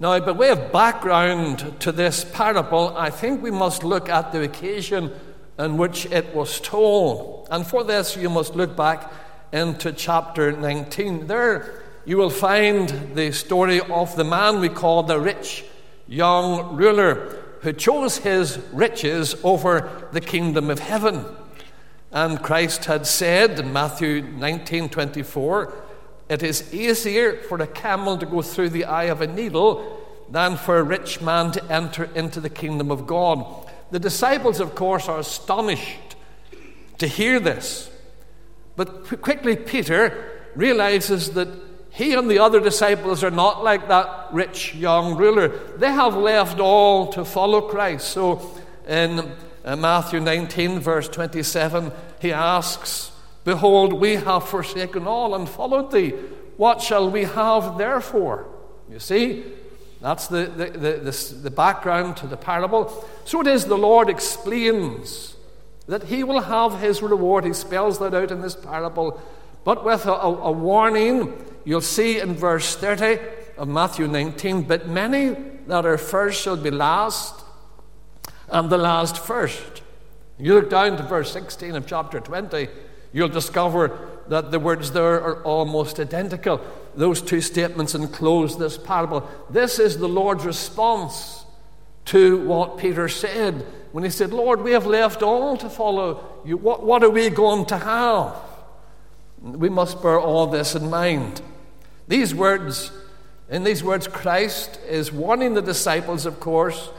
Now, by way of background to this parable, I think we must look at the occasion in which it was told. And for this, you must look back into chapter 19. There, you will find the story of the man we call the rich young ruler who chose his riches over the kingdom of heaven. And Christ had said in Matthew 19 24, it is easier for a camel to go through the eye of a needle than for a rich man to enter into the kingdom of God. The disciples, of course, are astonished to hear this. But quickly, Peter realizes that he and the other disciples are not like that rich young ruler. They have left all to follow Christ. So in uh, Matthew 19, verse 27, he asks, Behold, we have forsaken all and followed thee. What shall we have therefore? You see, that's the, the, the, the, the background to the parable. So it is the Lord explains that he will have his reward. He spells that out in this parable, but with a, a, a warning. You'll see in verse 30 of Matthew 19, but many that are first shall be last, and the last first. You look down to verse 16 of chapter 20 you'll discover that the words there are almost identical. Those two statements enclose this parable. This is the Lord's response to what Peter said when he said, Lord, we have left all to follow you. What, what are we going to have? We must bear all this in mind. These words, in these words, Christ is warning the disciples, of course,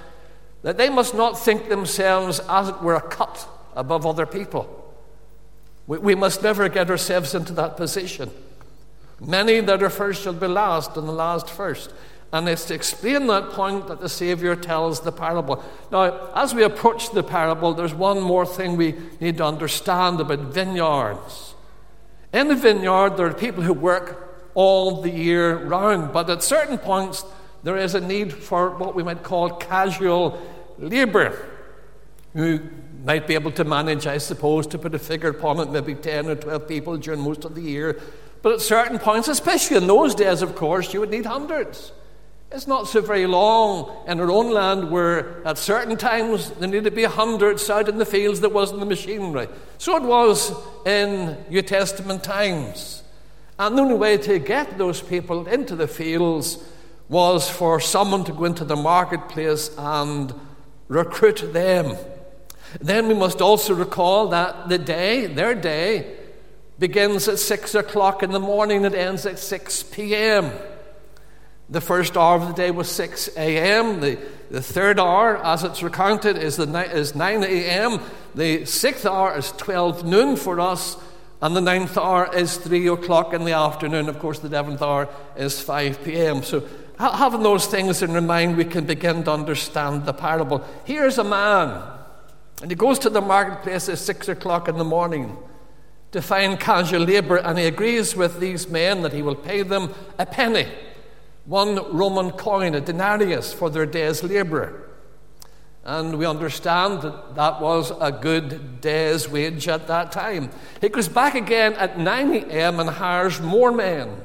that they must not think themselves, as it were, a cut above other people. We, we must never get ourselves into that position. Many that are first shall be last, and the last first. And it's to explain that point that the Saviour tells the parable. Now, as we approach the parable, there's one more thing we need to understand about vineyards. In the vineyard, there are people who work all the year round, but at certain points, there is a need for what we might call casual labour, who might be able to manage, I suppose, to put a figure upon it, maybe 10 or 12 people during most of the year. But at certain points, especially in those days, of course, you would need hundreds. It's not so very long in our own land where at certain times there needed to be hundreds out in the fields that wasn't the machinery. So it was in New Testament times. And the only way to get those people into the fields was for someone to go into the marketplace and recruit them. Then we must also recall that the day, their day, begins at 6 o'clock in the morning, and ends at 6 p.m. The first hour of the day was 6 a.m. The, the third hour, as it's recounted, is, the, is 9 a.m. The sixth hour is 12 noon for us, and the ninth hour is 3 o'clock in the afternoon. Of course, the eleventh hour is 5 p.m. So, having those things in mind, we can begin to understand the parable. Here's a man and he goes to the marketplace at six o'clock in the morning to find casual labour, and he agrees with these men that he will pay them a penny, one Roman coin, a denarius, for their day's labour. And we understand that that was a good day's wage at that time. He goes back again at 9 a.m. and hires more men.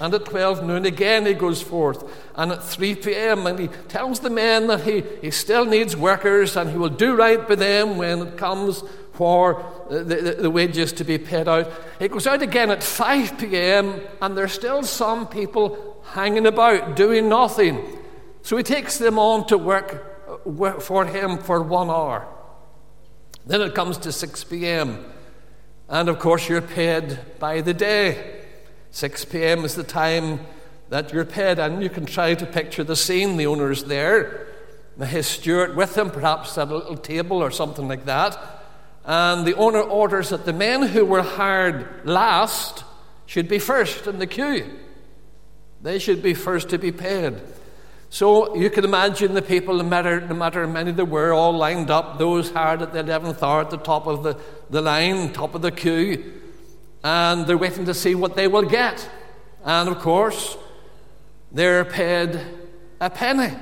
And at 12 noon again he goes forth. And at 3 p.m., and he tells the men that he, he still needs workers and he will do right by them when it comes for the, the, the wages to be paid out. He goes out again at 5 p.m., and there's still some people hanging about doing nothing. So he takes them on to work, work for him for one hour. Then it comes to 6 p.m., and of course, you're paid by the day. 6 p.m. is the time that you're paid, and you can try to picture the scene. The owner's there, his steward with him, perhaps at a little table or something like that. And the owner orders that the men who were hired last should be first in the queue. They should be first to be paid. So you can imagine the people, no matter, no matter how many there were, all lined up, those hired at the 11th hour at the top of the, the line, top of the queue and they're waiting to see what they will get. And of course, they're paid a penny.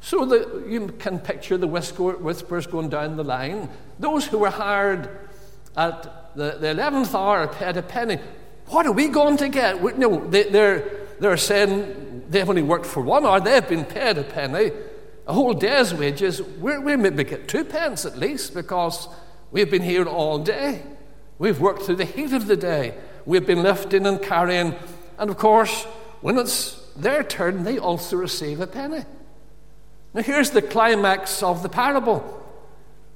So that you can picture the whispers going down the line. Those who were hired at the, the 11th hour paid a penny. What are we going to get? No, they, they're, they're saying, they've only worked for one hour, they've been paid a penny. A whole day's wages, we we maybe get two pence at least because we've been here all day. We've worked through the heat of the day. We've been lifting and carrying. And of course, when it's their turn, they also receive a penny. Now, here's the climax of the parable.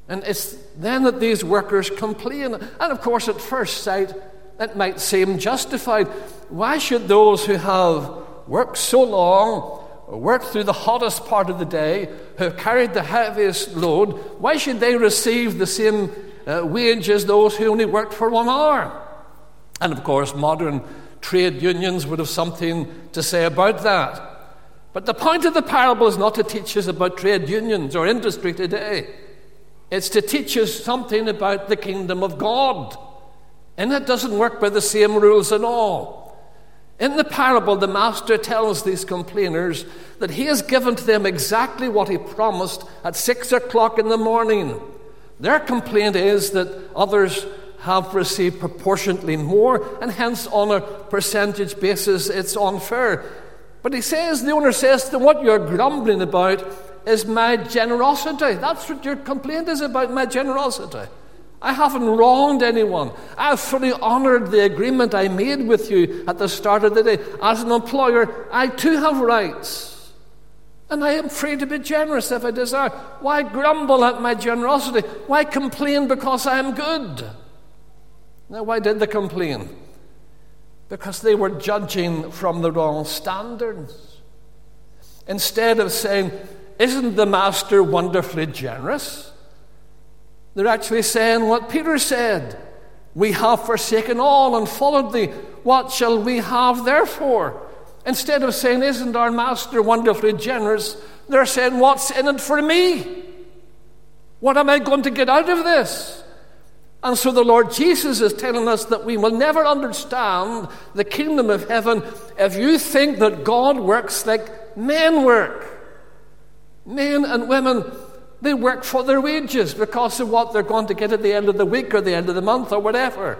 And it's then that these workers complain. And of course, at first sight, it might seem justified. Why should those who have worked so long, worked through the hottest part of the day, who have carried the heaviest load, why should they receive the same uh, wage as those who only worked for one hour? And of course, modern trade unions would have something to say about that. But the point of the parable is not to teach us about trade unions or industry today. It's to teach us something about the kingdom of God. And it doesn't work by the same rules at all. In the parable, the master tells these complainers that he has given to them exactly what he promised at six o'clock in the morning. Their complaint is that others have received proportionately more, and hence, on a percentage basis, it's unfair. But he says, the owner says, that what you're grumbling about is my generosity. That's what your complaint is about, my generosity. I haven't wronged anyone. I've fully honored the agreement I made with you at the start of the day. As an employer, I too have rights. And I am free to be generous if I desire. Why grumble at my generosity? Why complain because I am good? Now, why did they complain? Because they were judging from the wrong standards. Instead of saying, Isn't the master wonderfully generous? They're actually saying what Peter said We have forsaken all and followed thee. What shall we have therefore? Instead of saying, Isn't our master wonderfully generous? They're saying, What's in it for me? What am I going to get out of this? And so the Lord Jesus is telling us that we will never understand the kingdom of heaven if you think that God works like men work. Men and women they work for their wages because of what they're going to get at the end of the week or the end of the month or whatever.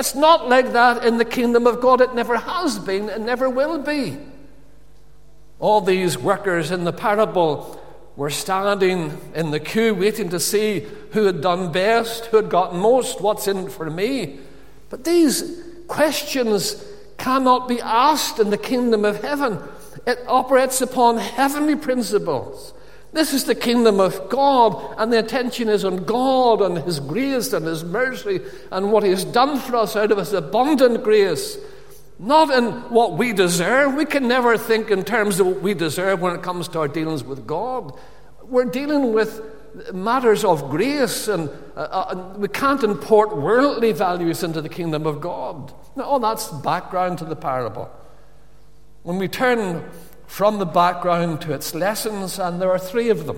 It's not like that in the kingdom of God. It never has been and never will be. All these workers in the parable were standing in the queue waiting to see who had done best, who had gotten most, what's in for me. But these questions cannot be asked in the kingdom of heaven. It operates upon heavenly principles. This is the kingdom of God, and the attention is on God and His grace and His mercy and what He has done for us out of His abundant grace. Not in what we deserve. We can never think in terms of what we deserve when it comes to our dealings with God. We're dealing with matters of grace, and, uh, uh, we can't import worldly values into the kingdom of God. Now, all that's background to the parable. When we turn from the background to its lessons, and there are three of them.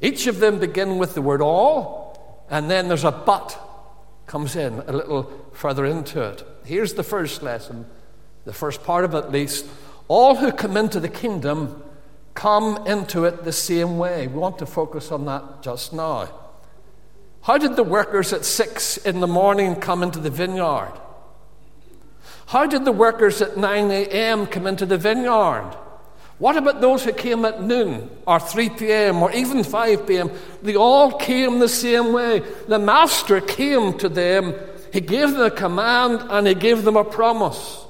Each of them begin with the word all, and then there's a but comes in a little further into it. Here's the first lesson, the first part of it at least. All who come into the kingdom come into it the same way. We want to focus on that just now. How did the workers at six in the morning come into the vineyard? How did the workers at 9 a.m. come into the vineyard? What about those who came at noon or 3 p.m. or even 5 p.m.? They all came the same way. The Master came to them, He gave them a command, and He gave them a promise.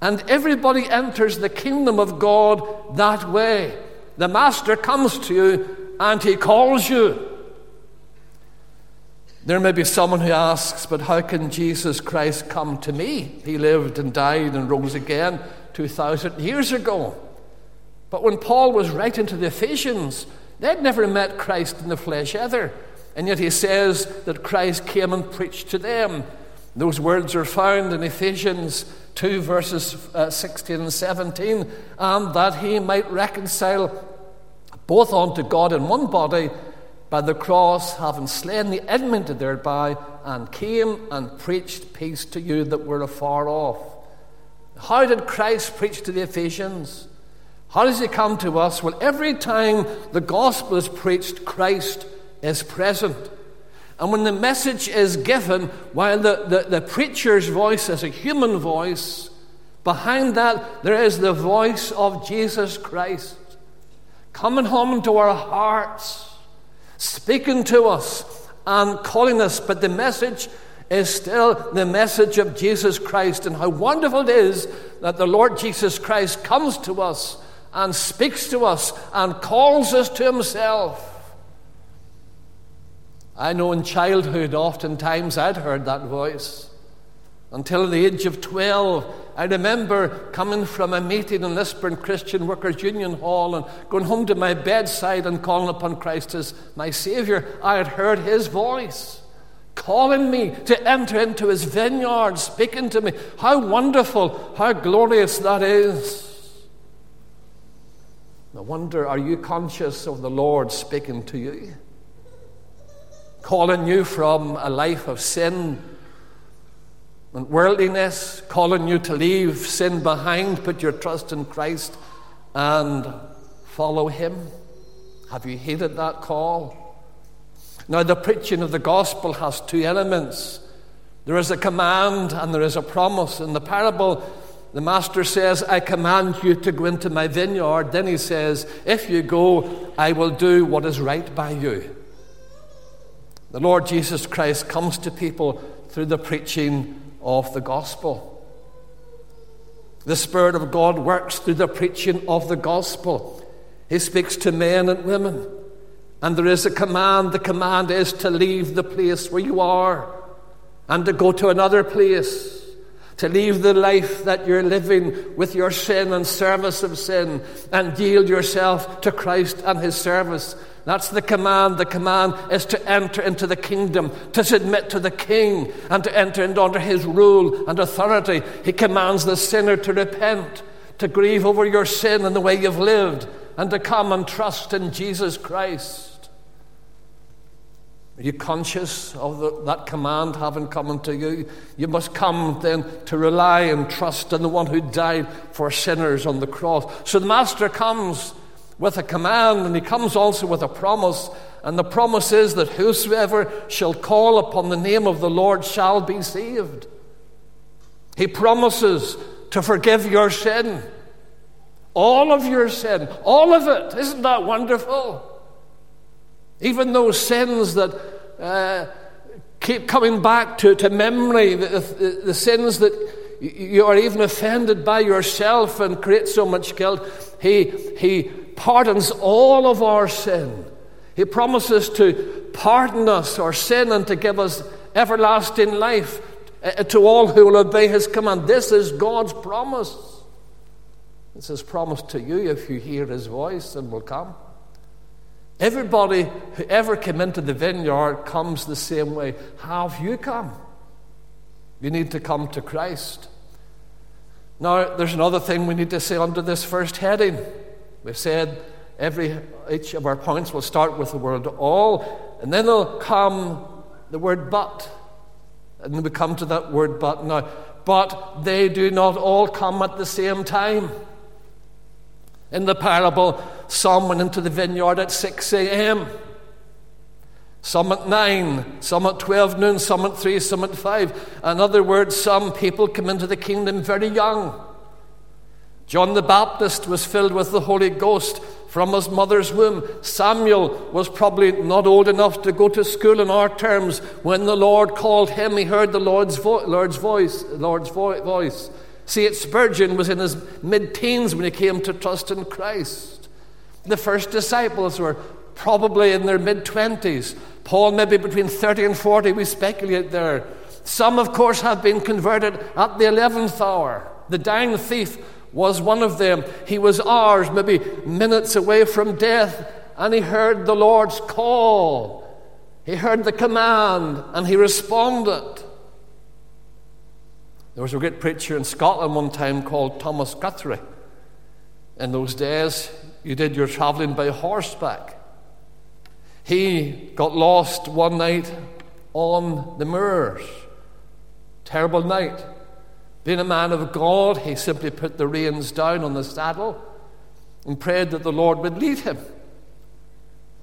And everybody enters the kingdom of God that way. The Master comes to you and He calls you. There may be someone who asks, but how can Jesus Christ come to me? He lived and died and rose again 2,000 years ago. But when Paul was writing to the Ephesians, they'd never met Christ in the flesh either. And yet he says that Christ came and preached to them. Those words are found in Ephesians 2, verses uh, 16 and 17, and that he might reconcile both unto God in one body by the cross, having slain the enmity thereby, and came and preached peace to you that were afar off. How did Christ preach to the Ephesians? How does he come to us? Well, every time the gospel is preached, Christ is present. And when the message is given, while the, the, the preacher's voice is a human voice, Behind that, there is the voice of Jesus Christ coming home to our hearts, speaking to us and calling us. But the message is still the message of Jesus Christ, and how wonderful it is that the Lord Jesus Christ comes to us and speaks to us and calls us to Himself. I know in childhood, oftentimes I'd heard that voice. Until the age of 12, I remember coming from a meeting in Lisburn Christian Workers Union Hall and going home to my bedside and calling upon Christ as my Saviour. I had heard His voice calling me to enter into His vineyard, speaking to me. How wonderful, how glorious that is. I wonder, are you conscious of the Lord speaking to you? Calling you from a life of sin and worldliness, calling you to leave sin behind, put your trust in Christ, and follow Him? Have you heeded that call? Now, the preaching of the gospel has two elements there is a command and there is a promise. In the parable, the master says, I command you to go into my vineyard. Then he says, If you go, I will do what is right by you. The Lord Jesus Christ comes to people through the preaching of the gospel. The Spirit of God works through the preaching of the gospel. He speaks to men and women. And there is a command. The command is to leave the place where you are and to go to another place to leave the life that you're living with your sin and service of sin and yield yourself to Christ and His service. That's the command. The command is to enter into the kingdom, to submit to the king, and to enter into under his rule and authority. He commands the sinner to repent, to grieve over your sin and the way you've lived, and to come and trust in Jesus Christ. Are you conscious of the, that command having come unto you? You must come then to rely and trust in the one who died for sinners on the cross. So the Master comes with a command and he comes also with a promise. And the promise is that whosoever shall call upon the name of the Lord shall be saved. He promises to forgive your sin. All of your sin. All of it. Isn't that wonderful? Even those sins that uh, keep coming back to, to memory, the, the, the sins that you are even offended by yourself and create so much guilt, he, he pardons all of our sin. He promises to pardon us our sin and to give us everlasting life uh, to all who will obey his command. This is God's promise. It's his promise to you if you hear his voice and will come. Everybody who ever came into the vineyard comes the same way. Have you come? You need to come to Christ. Now, there's another thing we need to say under this first heading. We've said every each of our points will start with the word all, and then there'll come the word but. And we come to that word but now. But they do not all come at the same time. In the parable, some went into the vineyard at 6 a.m., some at 9, some at 12 noon, some at 3, some at 5. In other words, some people come into the kingdom very young. John the Baptist was filled with the Holy Ghost from his mother's womb. Samuel was probably not old enough to go to school in our terms. When the Lord called him, he heard the Lord's, vo- Lord's voice. Lord's vo- voice. C.H. Spurgeon was in his mid teens when he came to trust in Christ. The first disciples were probably in their mid 20s. Paul, maybe between 30 and 40, we speculate there. Some, of course, have been converted at the 11th hour. The dying thief was one of them. He was hours, maybe minutes away from death, and he heard the Lord's call. He heard the command, and he responded. There was a great preacher in Scotland one time called Thomas Guthrie. In those days, you did your traveling by horseback. He got lost one night on the moors. Terrible night. Being a man of God, he simply put the reins down on the saddle and prayed that the Lord would lead him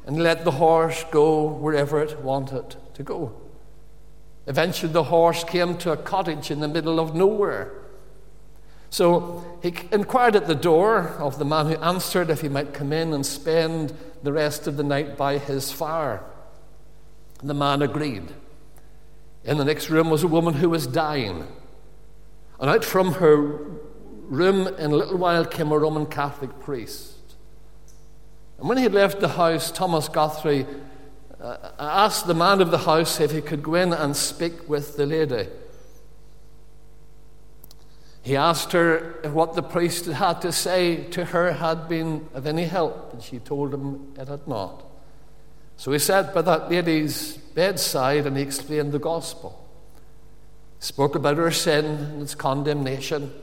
and let the horse go wherever it wanted to go. Eventually, the horse came to a cottage in the middle of nowhere. So he inquired at the door of the man who answered if he might come in and spend the rest of the night by his fire. The man agreed. In the next room was a woman who was dying. And out from her room in a little while came a Roman Catholic priest. And when he had left the house, Thomas Guthrie uh, asked the man of the house if he could go in and speak with the lady. He asked her what the priest had to say to her had been of any help, and she told him it had not. So he sat by that lady's bedside and he explained the gospel. He spoke about her sin and its condemnation.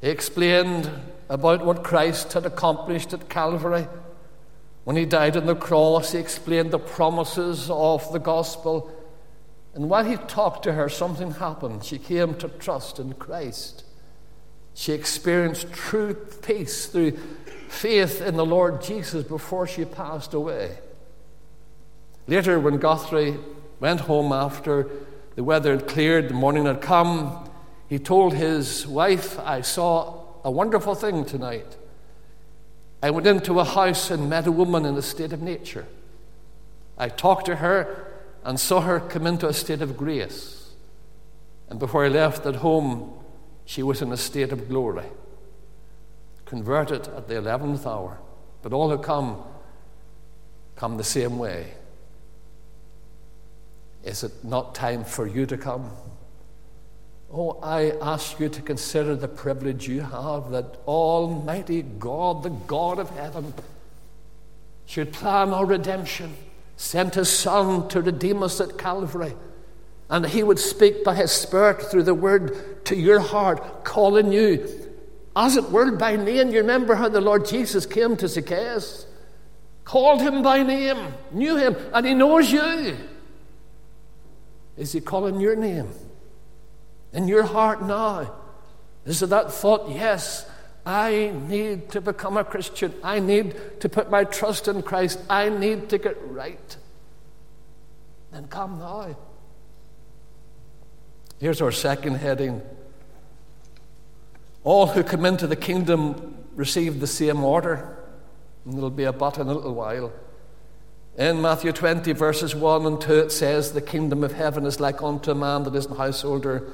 He explained about what Christ had accomplished at Calvary. When he died on the cross, he explained the promises of the gospel. And while he talked to her, something happened. She came to trust in Christ. She experienced true peace through faith in the Lord Jesus before she passed away. Later, when Guthrie went home after the weather had cleared, the morning had come, he told his wife, I saw a wonderful thing tonight. I went into a house and met a woman in a state of nature. I talked to her and saw her come into a state of grace. And before I left at home, she was in a state of glory, converted at the 11th hour. But all who come, come the same way. Is it not time for you to come? Oh, I ask you to consider the privilege you have that Almighty God, the God of heaven, should plan our redemption, sent His Son to redeem us at Calvary, and He would speak by His Spirit through the Word to your heart, calling you, as it were, by name. You remember how the Lord Jesus came to Zacchaeus, called him by name, knew him, and He knows you. Is He calling your name? In your heart now? Is it that thought, yes, I need to become a Christian. I need to put my trust in Christ. I need to get right. Then come now. Here's our second heading. All who come into the kingdom receive the same order. And there'll be a but in a little while. In Matthew 20, verses 1 and 2, it says, The kingdom of heaven is like unto a man that is a householder,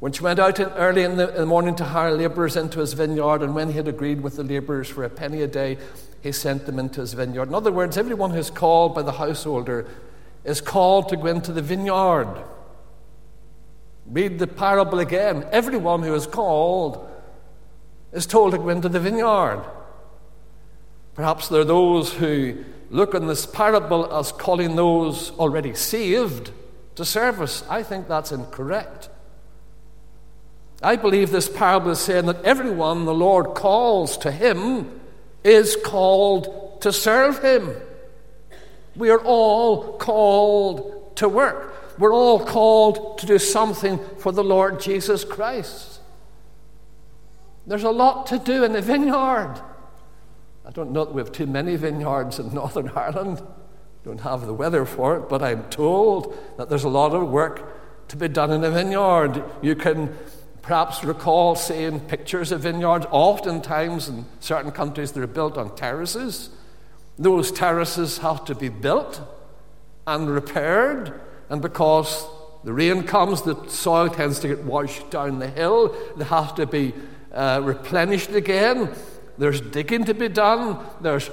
which went out in early in the, in the morning to hire labourers into his vineyard, and when he had agreed with the labourers for a penny a day, he sent them into his vineyard. In other words, everyone who's called by the householder is called to go into the vineyard. Read the parable again. Everyone who is called is told to go into the vineyard. Perhaps there are those who look on this parable as calling those already saved to service. I think that's incorrect. I believe this parable is saying that everyone the Lord calls to Him is called to serve Him. We are all called to work. We're all called to do something for the Lord Jesus Christ. There's a lot to do in the vineyard. I don't know that we have too many vineyards in Northern Ireland. Don't have the weather for it, but I'm told that there's a lot of work to be done in a vineyard. You can perhaps recall seeing pictures of vineyards. Oftentimes, in certain countries, they're built on terraces. Those terraces have to be built and repaired, and because the rain comes, the soil tends to get washed down the hill. They have to be uh, replenished again. There's digging to be done, there's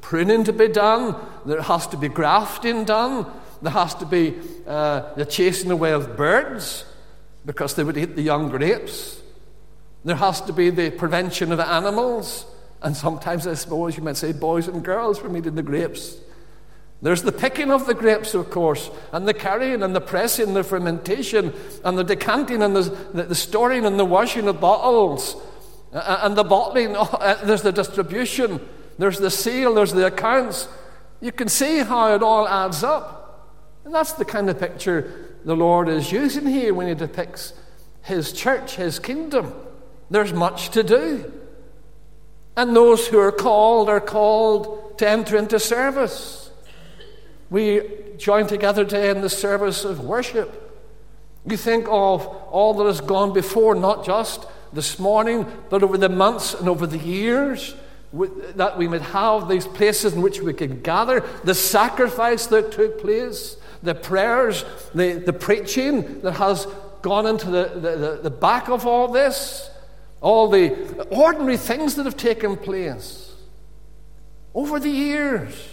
pruning to be done, there has to be grafting done, there has to be uh, the chasing away of birds because they would eat the young grapes. There has to be the prevention of animals, and sometimes I suppose you might say boys and girls from eating the grapes. There's the picking of the grapes, of course, and the carrying and the pressing, the fermentation, and the decanting, and the, the, the storing and the washing of bottles, and the bottling, uh, there's the distribution, there's the seal, there's the accounts. You can see how it all adds up. And that's the kind of picture the Lord is using here when he depicts his church, his kingdom. There's much to do. And those who are called are called to enter into service. We join together today in the service of worship. You think of all that has gone before, not just this morning, but over the months and over the years, that we might have these places in which we can gather, the sacrifice that took place, the prayers, the, the preaching that has gone into the, the, the back of all this, all the ordinary things that have taken place over the years.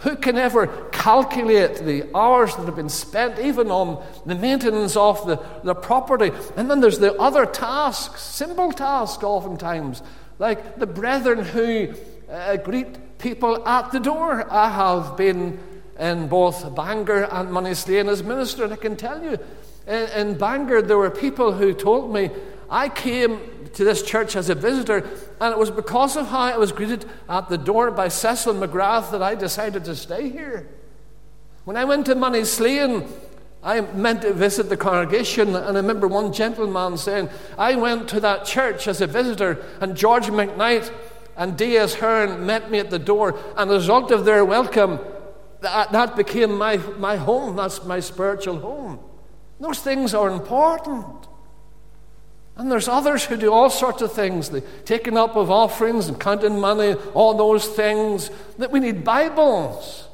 Who can ever calculate the hours that have been spent, even on the maintenance of the, the property? And then there's the other tasks, simple tasks oftentimes, like the brethren who uh, greet people at the door. I have been in both Bangor and Moneyslane as minister, and I can tell you, in, in Bangor, there were people who told me, I came to this church as a visitor, and it was because of how I was greeted at the door by Cecil McGrath that I decided to stay here. When I went to Moneyslane, I meant to visit the congregation, and I remember one gentleman saying, I went to that church as a visitor, and George McKnight and D.S. Hearn met me at the door, and as a result of their welcome, that, that became my, my home. That's my spiritual home. Those things are important. And there's others who do all sorts of things, the taking up of offerings and counting money, all those things, that we need Bibles.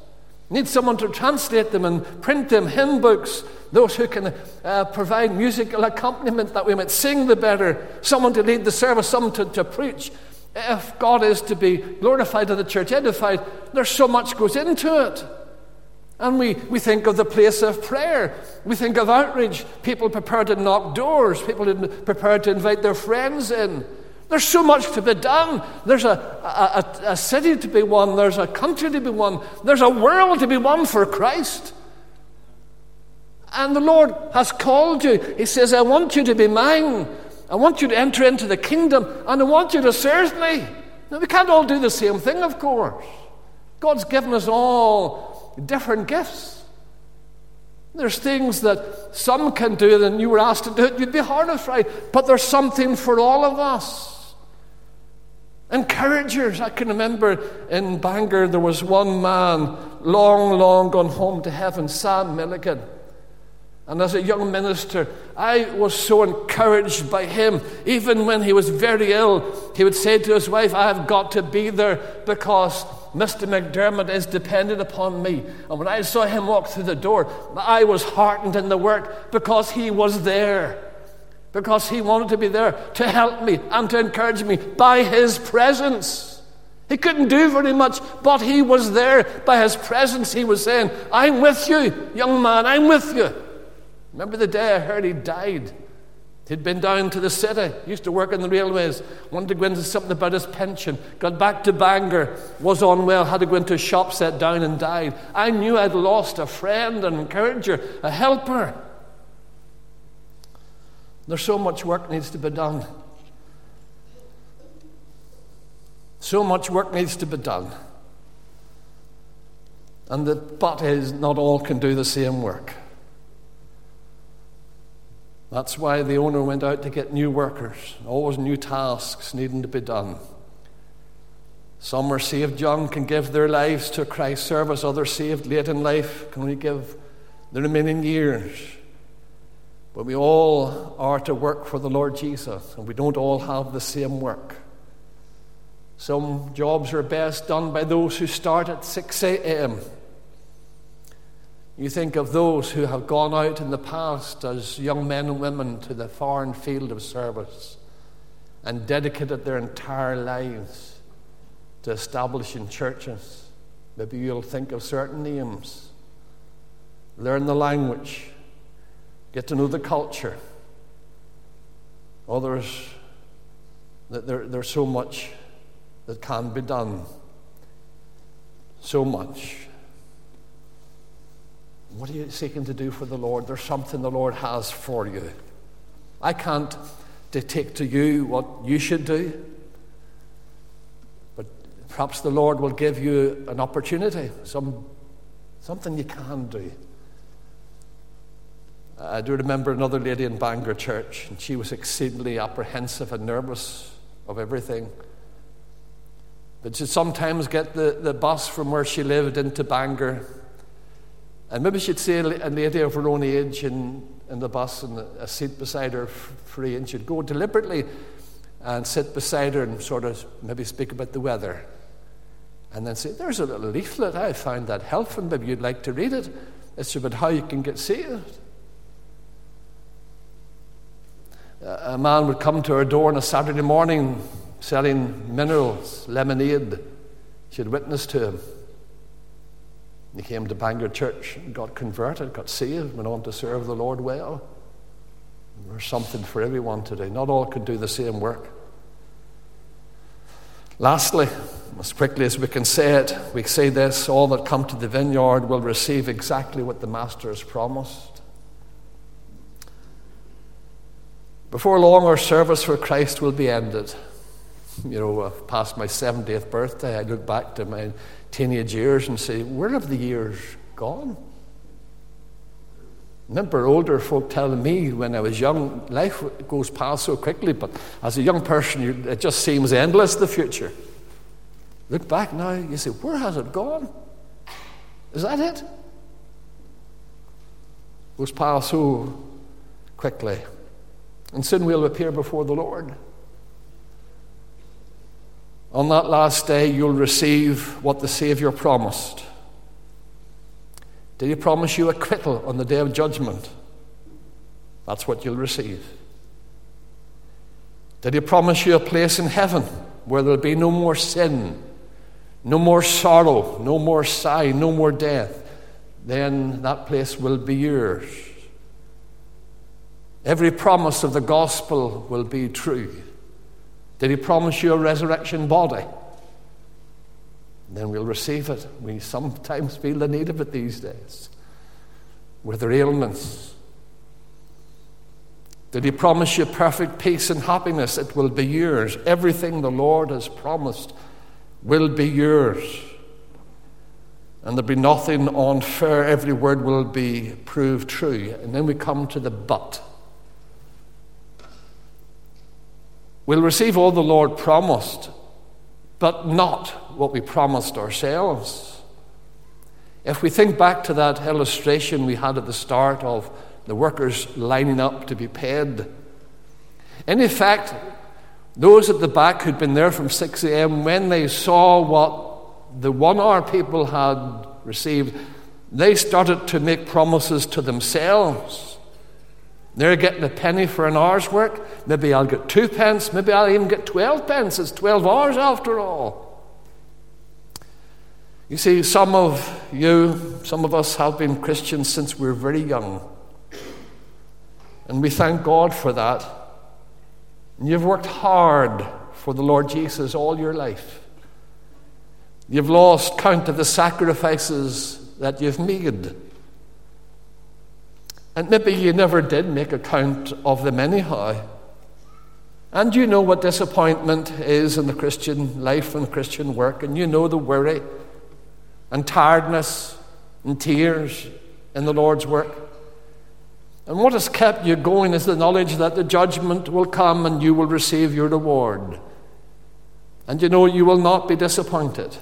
We need someone to translate them and print them, hymn books, those who can uh, provide musical accompaniment that we might sing the better, someone to lead the service, someone to, to preach. If God is to be glorified and the church edified, there's so much goes into it. And we, we think of the place of prayer. We think of outreach. People prepared to knock doors. People prepared to invite their friends in. There's so much to be done. There's a, a, a city to be won. There's a country to be won. There's a world to be won for Christ. And the Lord has called you. He says, I want you to be mine. I want you to enter into the kingdom, and I want you to serve me. Now, we can't all do the same thing, of course. God's given us all different gifts. There's things that some can do, and you were asked to do it, you'd be horrified. But there's something for all of us. Encouragers. I can remember in Bangor there was one man, long, long gone home to heaven, Sam Milligan. And as a young minister, I was so encouraged by him. Even when he was very ill, he would say to his wife, I have got to be there because Mr. McDermott is dependent upon me. And when I saw him walk through the door, I was heartened in the work because he was there. Because he wanted to be there to help me and to encourage me by his presence. He couldn't do very much, but he was there by his presence. He was saying, I'm with you, young man, I'm with you. Remember the day I heard he died? He'd been down to the city, used to work in the railways, wanted to go into something about his pension, got back to Bangor, was unwell, had to go into a shop, sat down, and died. I knew I'd lost a friend, an encourager, a helper. There's so much work needs to be done. So much work needs to be done. And the but is, not all can do the same work. That's why the owner went out to get new workers, always new tasks needing to be done. Some are saved young, can give their lives to Christ's service. Others saved late in life can only give the remaining years. But we all are to work for the Lord Jesus, and we don't all have the same work. Some jobs are best done by those who start at 6 a.m. You think of those who have gone out in the past as young men and women to the foreign field of service and dedicated their entire lives to establishing churches. Maybe you'll think of certain names. Learn the language, get to know the culture. Others, there, there's so much that can be done. So much. What are you seeking to do for the Lord? There's something the Lord has for you. I can't dictate to you what you should do, but perhaps the Lord will give you an opportunity, some, something you can do. I do remember another lady in Bangor Church, and she was exceedingly apprehensive and nervous of everything. But she'd sometimes get the, the bus from where she lived into Bangor and maybe she'd see a lady of her own age in, in the bus and a seat beside her free, and she'd go deliberately and sit beside her and sort of maybe speak about the weather. And then say, There's a little leaflet. I found that helpful. Maybe you'd like to read it. It's about how you can get saved. A man would come to her door on a Saturday morning selling minerals, lemonade. She had witnessed to him. He came to Bangor Church, got converted, got saved, went on to serve the Lord well. There's something for everyone today. Not all can do the same work. Lastly, as quickly as we can say it, we say this all that come to the vineyard will receive exactly what the Master has promised. Before long, our service for Christ will be ended. You know, past my 70th birthday, I look back to my teenage years and say, Where have the years gone? Remember older folk telling me when I was young, life goes past so quickly, but as a young person, it just seems endless, the future. Look back now, you say, Where has it gone? Is that it? Goes past so quickly. And soon we'll appear before the Lord. On that last day, you'll receive what the Savior promised. Did He promise you acquittal on the day of judgment? That's what you'll receive. Did He promise you a place in heaven where there'll be no more sin, no more sorrow, no more sigh, no more death? Then that place will be yours. Every promise of the gospel will be true. Did he promise you a resurrection body? Then we'll receive it. We sometimes feel the need of it these days with their ailments. Did he promise you perfect peace and happiness? It will be yours. Everything the Lord has promised will be yours. And there'll be nothing unfair. Every word will be proved true. And then we come to the but. We'll receive all the Lord promised, but not what we promised ourselves. If we think back to that illustration we had at the start of the workers lining up to be paid, in effect, those at the back who'd been there from 6 a.m., when they saw what the one hour people had received, they started to make promises to themselves. They're getting a penny for an hour's work. Maybe I'll get two pence. Maybe I'll even get 12 pence. It's 12 hours after all. You see, some of you, some of us have been Christians since we were very young. And we thank God for that. And you've worked hard for the Lord Jesus all your life. You've lost count of the sacrifices that you've made. And maybe you never did make account of them anyhow. And you know what disappointment is in the Christian life and Christian work, and you know the worry and tiredness and tears in the Lord's work. And what has kept you going is the knowledge that the judgment will come and you will receive your reward. And you know you will not be disappointed.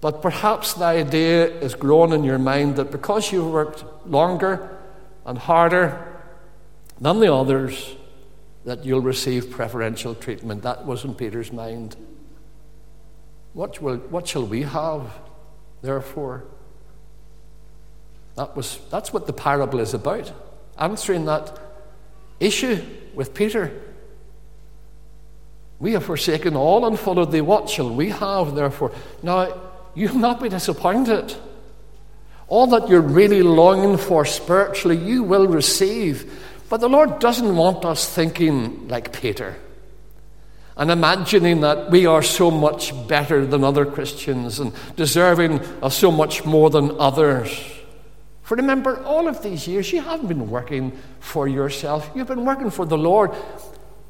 But perhaps the idea is grown in your mind that because you've worked longer and harder than the others, that you'll receive preferential treatment. That was in Peter's mind. What, will, what shall we have, therefore? That was, that's what the parable is about, answering that issue with Peter. We have forsaken all and followed thee. What shall we have, therefore? Now, you'll not be disappointed. All that you're really longing for spiritually, you will receive. But the Lord doesn't want us thinking like Peter and imagining that we are so much better than other Christians and deserving of so much more than others. For remember, all of these years, you haven't been working for yourself, you've been working for the Lord,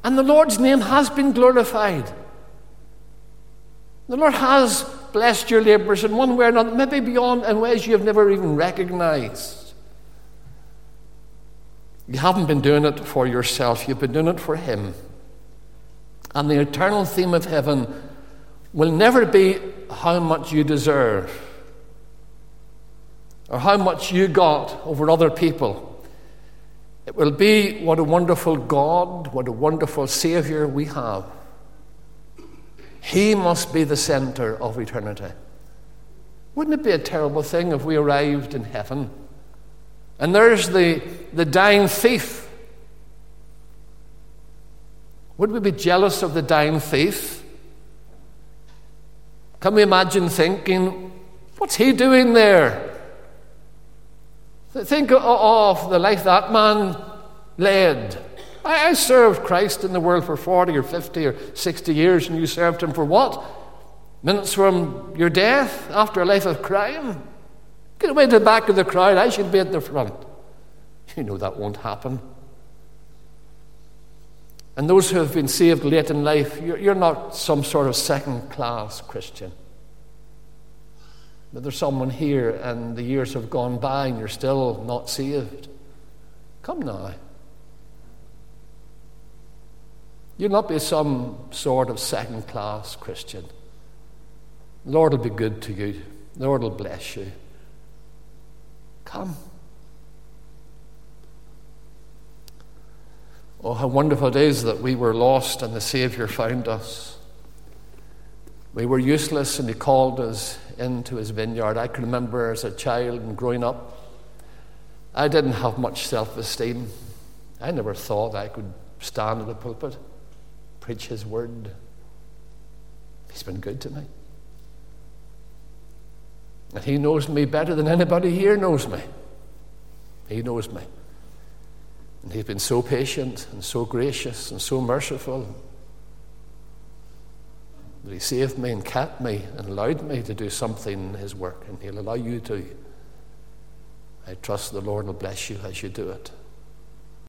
and the Lord's name has been glorified. The Lord has blessed your labours in one way or another, maybe beyond in ways you have never even recognized. You haven't been doing it for yourself, you've been doing it for Him. And the eternal theme of heaven will never be how much you deserve or how much you got over other people. It will be what a wonderful God, what a wonderful Savior we have. He must be the center of eternity. Wouldn't it be a terrible thing if we arrived in heaven and there's the, the dying thief? Would we be jealous of the dying thief? Can we imagine thinking, what's he doing there? Think of the life that man led. I served Christ in the world for 40 or 50 or 60 years, and you served him for what? Minutes from your death after a life of crime? Get away to the back of the crowd. I should be at the front. You know that won't happen. And those who have been saved late in life, you're not some sort of second class Christian. But there's someone here and the years have gone by and you're still not saved. Come now. You'll not be some sort of second class Christian. The Lord will be good to you, the Lord will bless you. Come. Oh, how wonderful it is that we were lost and the Savior found us. We were useless and He called us into His vineyard. I can remember as a child and growing up, I didn't have much self esteem. I never thought I could stand in the pulpit preach His word. He's been good to me. And He knows me better than anybody here knows me. He knows me. And He's been so patient and so gracious and so merciful that He saved me and kept me and allowed me to do something in His work, and He'll allow you to. I trust the Lord will bless you as you do it.